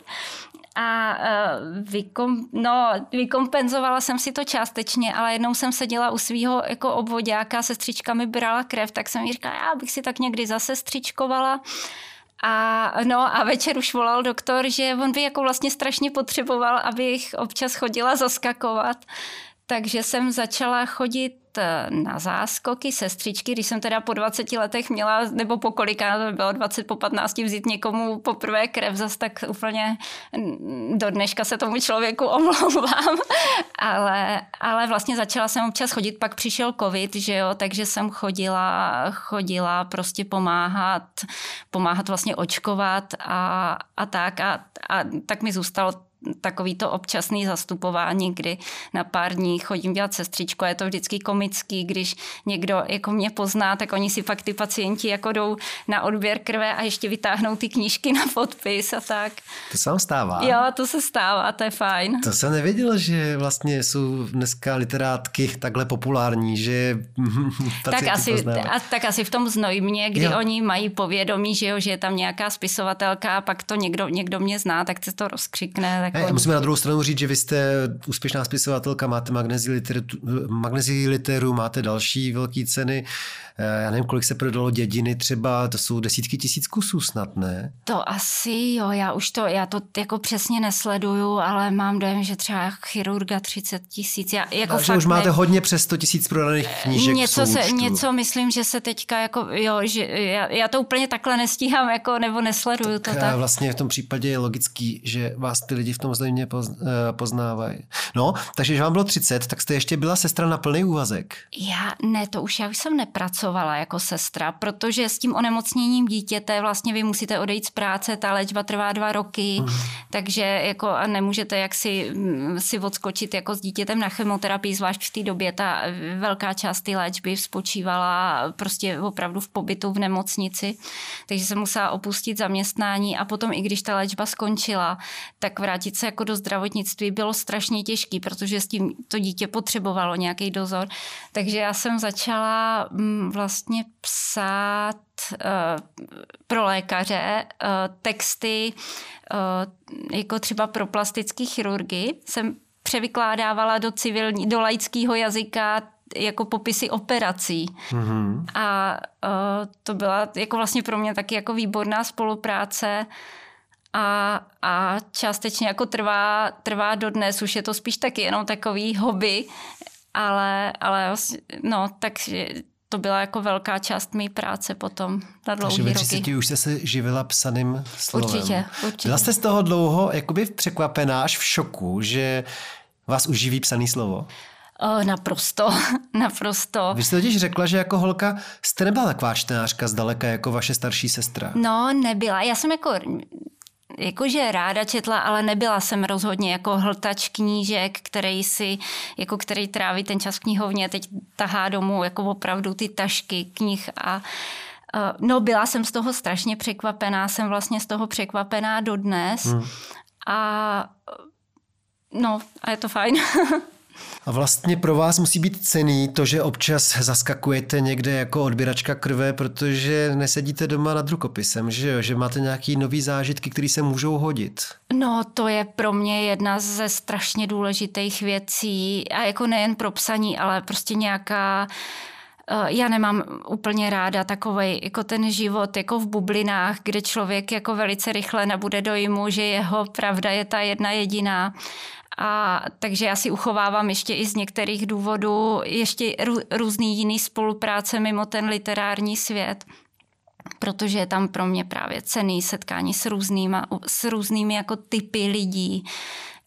a uh, vykom, no, vykompenzovala jsem si to částečně, ale jednou jsem seděla u svého jako obvodáka, sestřička mi brala krev, tak jsem jí říkala, já bych si tak někdy zase střičkovala. A, no a večer už volal doktor, že on by jako vlastně strašně potřeboval, abych občas chodila zaskakovat. Takže jsem začala chodit eh, na záskoky sestřičky, když jsem teda po 20 letech měla, nebo po kolika, bylo 20 po 15, vzít někomu poprvé krev, zas tak úplně do dneška se tomu člověku <laughs> omlouvám. ale, ale vlastně začala jsem občas chodit, pak přišel covid, že jo, takže jsem chodila, chodila prostě pomáhat, pomáhat vlastně očkovat a, a tak. A, a tak mi zůstalo takový to občasný zastupování, kdy na pár dní chodím dělat sestřičku a je to vždycky komický, když někdo jako mě pozná, tak oni si pak ty pacienti jako jdou na odběr krve a ještě vytáhnou ty knížky na podpis a tak. To se vám stává? Jo, to se stává, to je fajn. To jsem nevěděl, že vlastně jsou dneska literátky takhle populární, že <laughs> tak asi, a, tak asi v tom znojmě, kdy jo. oni mají povědomí, že, jo, že je tam nějaká spisovatelka a pak to někdo, někdo mě zná, tak se to rozkřikne daleko. Hey, musíme na druhou stranu říct, že vy jste úspěšná spisovatelka, máte magnezii literu, magnezii literu máte další velké ceny. Eh, já nevím, kolik se prodalo dědiny třeba, to jsou desítky tisíc kusů snad, ne? To asi jo, já už to, já to jako přesně nesleduju, ale mám dojem, že třeba chirurga 30 tisíc. Já, jako Takže už máte ne... hodně přes 100 tisíc prodaných knížek něco, se, něco myslím, že se teďka jako, jo, že já, já to úplně takhle nestíhám, jako, nebo nesleduju tak to tak. Vlastně v tom případě je logický, že vás ty lidi v tom zřejmě eh, poznávají. No, takže když vám bylo 30, tak jste ještě byla sestra na plný úvazek. Já ne, to už já už jsem nepracovala jako sestra, protože s tím onemocněním dítěte vlastně vy musíte odejít z práce, ta léčba trvá dva roky, mm. takže jako a nemůžete jak si, mm, si odskočit jako s dítětem na chemoterapii, zvlášť v té době ta velká část té léčby spočívala prostě opravdu v pobytu v nemocnici, takže jsem musela opustit zaměstnání a potom i když ta léčba skončila, tak vrátit se jako do zdravotnictví bylo strašně těžké, protože s tím to dítě potřebovalo nějaký dozor. Takže já jsem začala mm, vlastně psát uh, pro lékaře uh, texty uh, jako třeba pro plastické chirurgy. Jsem převykládávala do civilní, do laického jazyka jako popisy operací. Mm-hmm. A uh, to byla jako vlastně pro mě taky jako výborná spolupráce a, a částečně jako trvá, trvá dodnes, už je to spíš taky jenom takový hobby, ale, ale vlastně, no, tak to byla jako velká část mé práce potom na dlouhý Takže ve 30 už jste se živila psaným slovem. Určitě, určitě. Byla jste z toho dlouho jakoby překvapená až v šoku, že vás uživí psaný slovo? O, naprosto, <laughs> naprosto. Vy jste totiž řekla, že jako holka jste nebyla taková čtenářka zdaleka jako vaše starší sestra. No, nebyla. Já jsem jako jakože ráda četla, ale nebyla jsem rozhodně jako hltač knížek, který si, jako který tráví ten čas v knihovně, teď tahá domů jako opravdu ty tašky knih a No, byla jsem z toho strašně překvapená, jsem vlastně z toho překvapená dodnes. Hmm. A no, a je to fajn. <laughs> A vlastně pro vás musí být cený to, že občas zaskakujete někde jako odběračka krve, protože nesedíte doma nad rukopisem, že jo? Že máte nějaký nový zážitky, které se můžou hodit. No, to je pro mě jedna ze strašně důležitých věcí a jako nejen pro psaní, ale prostě nějaká eh, já nemám úplně ráda takový jako ten život jako v bublinách, kde člověk jako velice rychle nebude dojmu, že jeho pravda je ta jedna jediná. A takže já si uchovávám ještě i z některých důvodů ještě různý jiný spolupráce mimo ten literární svět protože je tam pro mě právě cený setkání s, různýma, s různými jako typy lidí,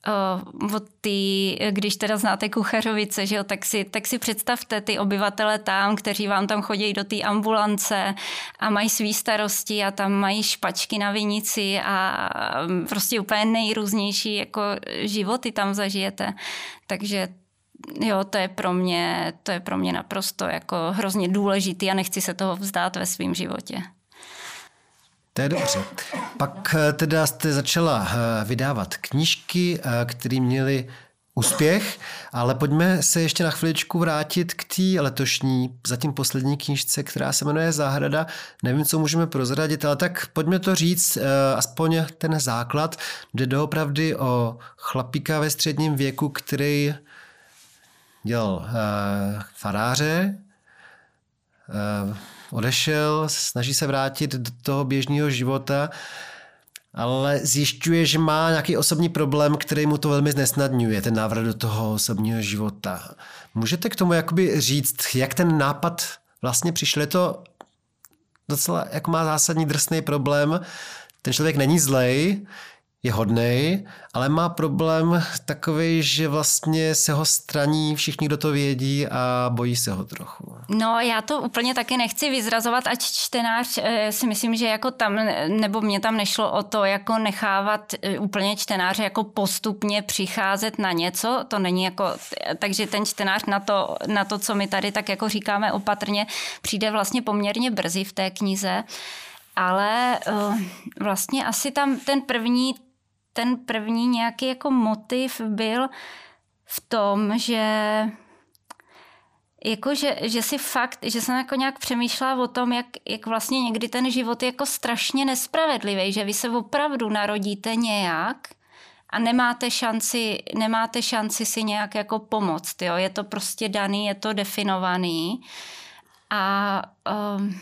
uh, od ty, když teda znáte Kuchařovice, že jo, tak, si, tak si představte ty obyvatele tam, kteří vám tam chodí do té ambulance a mají svý starosti a tam mají špačky na vinici a prostě úplně nejrůznější jako životy tam zažijete. Takže jo, to je pro mě, to je pro mě naprosto jako hrozně důležitý a nechci se toho vzdát ve svém životě. To je dobře. Pak eh, teda jste začala eh, vydávat knížky, eh, které měly úspěch, ale pojďme se ještě na chviličku vrátit k té letošní, zatím poslední knížce, která se jmenuje Záhrada. Nevím, co můžeme prozradit, ale tak pojďme to říct, aspoň ten základ, jde doopravdy o chlapíka ve středním věku, který dělal faráře, odešel, snaží se vrátit do toho běžného života, ale zjišťuje, že má nějaký osobní problém, který mu to velmi znesnadňuje, ten návrat do toho osobního života. Můžete k tomu jakoby říct, jak ten nápad vlastně přišel? Je to docela, jak má zásadní drsný problém. Ten člověk není zlej, je hodnej, ale má problém takový, že vlastně se ho straní všichni, kdo to vědí a bojí se ho trochu. No já to úplně taky nechci vyzrazovat, ať čtenář eh, si myslím, že jako tam, nebo mě tam nešlo o to, jako nechávat eh, úplně čtenáře jako postupně přicházet na něco, to není jako, takže ten čtenář na to, na to, co my tady tak jako říkáme opatrně, přijde vlastně poměrně brzy v té knize. Ale uh, vlastně asi tam ten první ten první nějaký jako motiv byl v tom, že jako, že, že si fakt, že jsem jako nějak přemýšlela o tom, jak, jak vlastně někdy ten život je jako strašně nespravedlivý, že vy se opravdu narodíte nějak a nemáte šanci, nemáte šanci si nějak jako pomoct. Jo? Je to prostě daný, je to definovaný. A, um,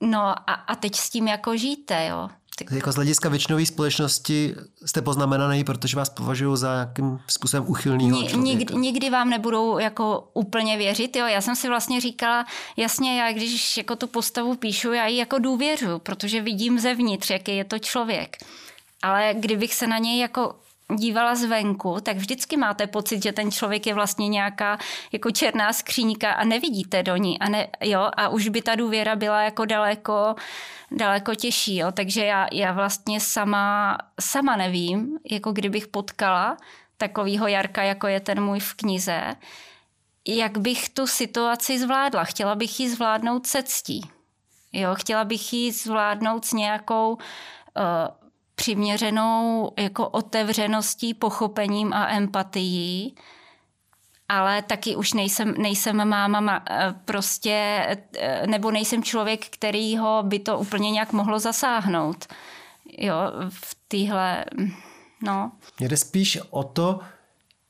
no a, a teď s tím jako žijte, jo. Jako z hlediska většinové společnosti jste poznamenaný, protože vás považují za nějakým způsobem uchylného Ni, nikdy, nikdy vám nebudou jako úplně věřit. Jo. Já jsem si vlastně říkala, jasně, já když jako tu postavu píšu, já ji jako důvěřuji, protože vidím zevnitř, jaký je to člověk. Ale kdybych se na něj jako dívala zvenku, tak vždycky máte pocit, že ten člověk je vlastně nějaká jako černá skříňka a nevidíte do ní. A, ne, jo, a už by ta důvěra byla jako daleko, daleko těžší. Jo. Takže já, já vlastně sama, sama nevím, jako kdybych potkala takovýho Jarka, jako je ten můj v knize, jak bych tu situaci zvládla. Chtěla bych ji zvládnout se ctí. Jo, chtěla bych ji zvládnout s nějakou uh, přiměřenou jako otevřeností, pochopením a empatií, ale taky už nejsem, nejsem máma eh, prostě, eh, nebo nejsem člověk, kterýho by to úplně nějak mohlo zasáhnout. Jo, v téhle, no. Mě jde spíš o to,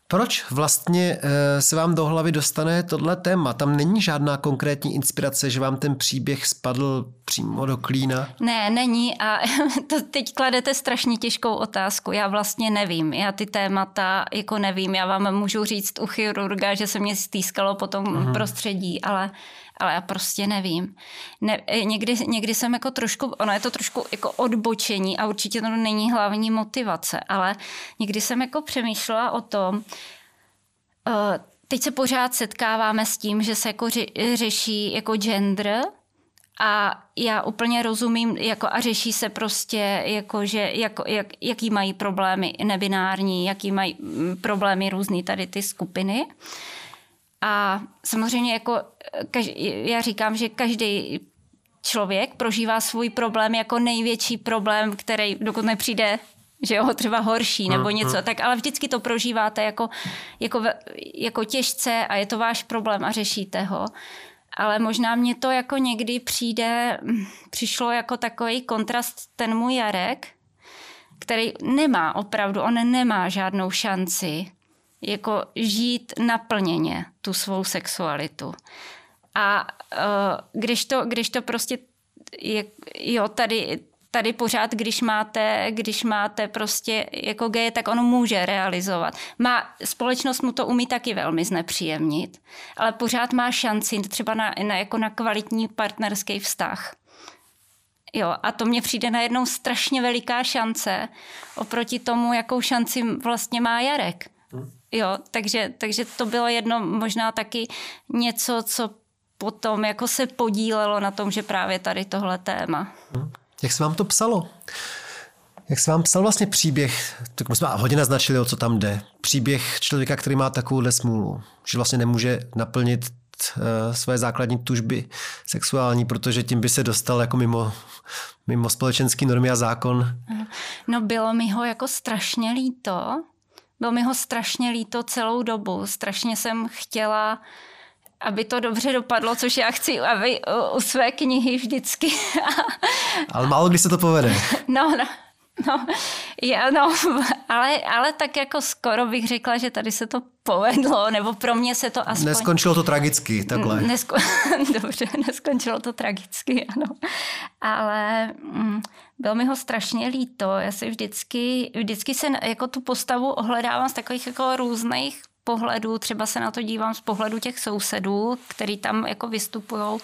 proč vlastně eh, se vám do hlavy dostane tohle téma? Tam není žádná konkrétní inspirace, že vám ten příběh spadl přímo do klína? Ne, není a <laughs> to teď kladete strašně těžkou otázku. Já vlastně nevím. Já ty témata jako nevím. Já vám můžu říct u chirurga, že se mě stýskalo po tom uh-huh. prostředí, ale ale já prostě nevím. Ne, eh, někdy, někdy jsem jako trošku, ono je to trošku jako odbočení a určitě to není hlavní motivace, ale někdy jsem jako přemýšlela o tom, uh, teď se pořád setkáváme s tím, že se jako ře, řeší jako gender, a já úplně rozumím, jako a řeší se prostě, jako, že, jako, jak, jaký mají problémy nebinární, jaký mají mm, problémy různý tady ty skupiny. A samozřejmě jako já říkám, že každý člověk prožívá svůj problém jako největší problém, který dokud nepřijde že jo, třeba horší nebo něco, tak ale vždycky to prožíváte jako, jako, jako těžce a je to váš problém a řešíte ho. Ale možná mě to jako někdy přijde, přišlo jako takový kontrast ten můj Jarek, který nemá opravdu, on nemá žádnou šanci jako žít naplněně tu svou sexualitu. A uh, když, to, když to prostě je, jo, tady, tady pořád, když máte, když máte prostě jako geje, tak ono může realizovat. Má, společnost mu to umí taky velmi znepříjemnit, ale pořád má šanci třeba na, na, jako na kvalitní partnerský vztah. Jo, a to mně přijde najednou strašně veliká šance oproti tomu, jakou šanci vlastně má Jarek. Jo, takže, takže to bylo jedno možná taky něco, co potom jako se podílelo na tom, že právě tady tohle téma. Hmm. Jak se vám to psalo? Jak se vám psal vlastně příběh, tak my jsme hodně naznačili, o co tam jde. Příběh člověka, který má takovouhle smůlu, že vlastně nemůže naplnit uh, své základní tužby sexuální, protože tím by se dostal jako mimo, mimo společenský normy a zákon. No bylo mi ho jako strašně líto, bylo mi ho strašně líto celou dobu. Strašně jsem chtěla, aby to dobře dopadlo, což já chci, aby u své knihy vždycky. <laughs> Ale málo kdy se to povede. No, no. No, já, no <laughs> ale, ale tak jako skoro bych řekla, že tady se to povedlo, nebo pro mě se to aspoň... Neskončilo to tragicky, takhle. Nesko... <laughs> Dobře, neskončilo to tragicky, ano. Ale mm, bylo mi ho strašně líto. Já si vždycky, vždycky se jako tu postavu ohledávám z takových jako různých pohledů. Třeba se na to dívám z pohledu těch sousedů, který tam jako vystupují.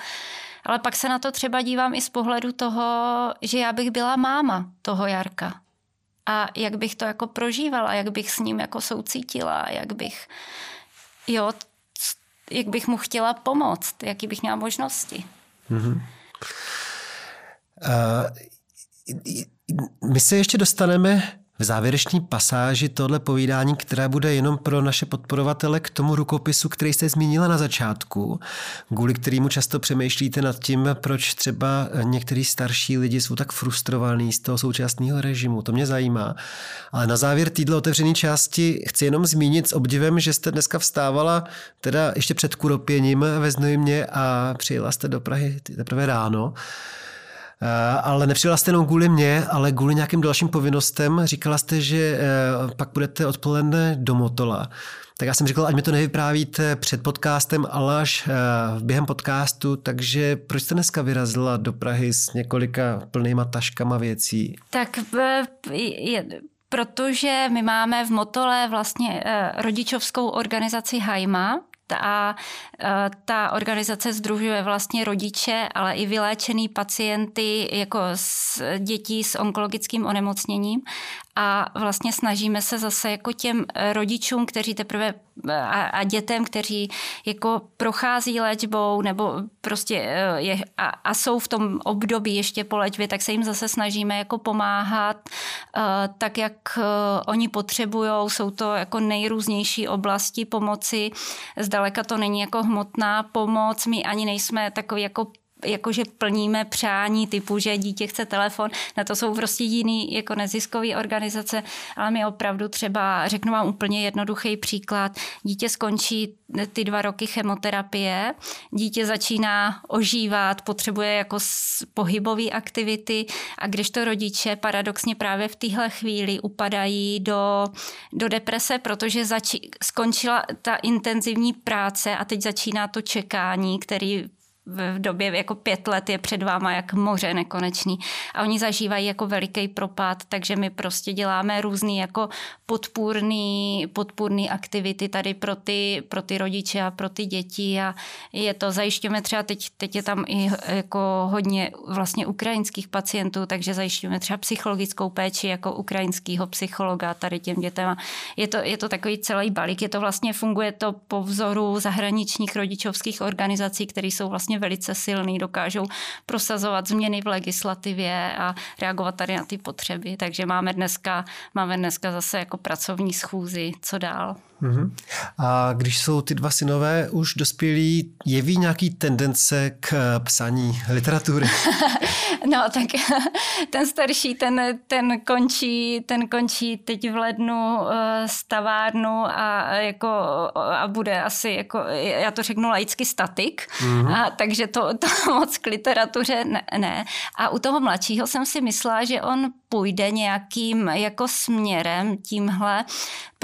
Ale pak se na to třeba dívám i z pohledu toho, že já bych byla máma toho Jarka. A jak bych to jako prožívala, jak bych s ním jako soucítila, jak bych, jo, jak bych mu chtěla pomoct, jaký bych měla možnosti. Mm-hmm. Uh, my se ještě dostaneme v závěrečné pasáži tohle povídání, která bude jenom pro naše podporovatele k tomu rukopisu, který jste zmínila na začátku, kvůli kterému často přemýšlíte nad tím, proč třeba některý starší lidi jsou tak frustrovaní z toho současného režimu. To mě zajímá. Ale na závěr této otevřené části chci jenom zmínit s obdivem, že jste dneska vstávala teda ještě před kuropěním ve Znojmě a přijela jste do Prahy teprve ráno. Ale nepřijela jste jenom kvůli mě, ale kvůli nějakým dalším povinnostem. Říkala jste, že pak budete odpoledne do Motola. Tak já jsem říkal, ať mi to nevyprávíte před podcastem, ale až během podcastu, takže proč jste dneska vyrazila do Prahy s několika plnýma taškama věcí? Tak je, protože my máme v Motole vlastně rodičovskou organizaci Hajma, a ta organizace združuje vlastně rodiče, ale i vyléčený pacienty jako s dětí s onkologickým onemocněním a vlastně snažíme se zase jako těm rodičům, kteří teprve a, a dětem, kteří jako prochází léčbou nebo prostě e, je, a, a jsou v tom období ještě po léčbě, tak se jim zase snažíme jako pomáhat tak, jak oni potřebují. Jsou to jako nejrůznější oblasti pomoci. Zdaleka to není jako hmotná pomoc. My ani nejsme takový jako jakože plníme přání typu, že dítě chce telefon, na to jsou prostě jiný jako neziskové organizace, ale my opravdu třeba, řeknu vám úplně jednoduchý příklad, dítě skončí ty dva roky chemoterapie, dítě začíná ožívat, potřebuje jako pohybové aktivity a když to rodiče paradoxně právě v téhle chvíli upadají do, do deprese, protože zači- skončila ta intenzivní práce a teď začíná to čekání, který v době jako pět let je před váma jak moře nekonečný. A oni zažívají jako veliký propad, takže my prostě děláme různý jako podpůrný, podpůrný aktivity tady pro ty, pro ty rodiče a pro ty děti. A je to, zajišťujeme třeba teď, teď je tam i jako hodně vlastně ukrajinských pacientů, takže zajišťujeme třeba psychologickou péči jako ukrajinského psychologa tady těm dětem. Je to, je to takový celý balík, je to vlastně, funguje to po vzoru zahraničních rodičovských organizací, které jsou vlastně vlastně velice silný, dokážou prosazovat změny v legislativě a reagovat tady na ty potřeby. Takže máme dneska, máme dneska zase jako pracovní schůzi, co dál. Uh-huh. A když jsou ty dva synové už dospělí, jeví nějaký tendence k eh, psaní literatury? <laughs> no tak <laughs> ten starší, ten, ten, končí, ten končí teď v lednu eh, stavárnu a, jako, a bude asi, jako, já to řeknu laicky statik, uh-huh. a, takže to, to <laughs> moc k literatuře ne, ne. A u toho mladšího jsem si myslela, že on půjde nějakým jako směrem tímhle,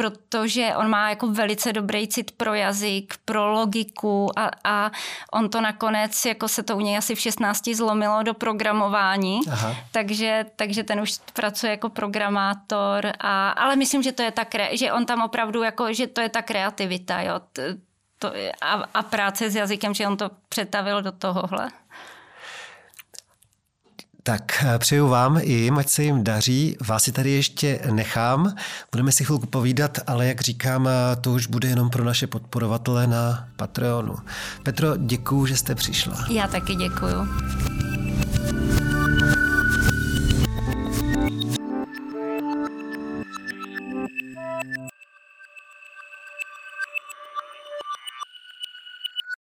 protože on má jako velice dobrý cit pro jazyk, pro logiku a, a on to nakonec, jako se to u něj asi v 16 zlomilo do programování, Aha. takže, takže ten už pracuje jako programátor, a, ale myslím, že to je tak, že on tam opravdu jako, že to je ta kreativita, jo, to, a, a práce s jazykem, že on to přetavil do tohohle. Tak eh, přeju vám i jim, ať se jim daří. Vás si tady ještě nechám. Budeme si chvilku povídat, ale jak říkám, eh, to už bude jenom pro naše podporovatele na Patreonu. Petro, děkuju, že jste přišla. Já taky děkuju.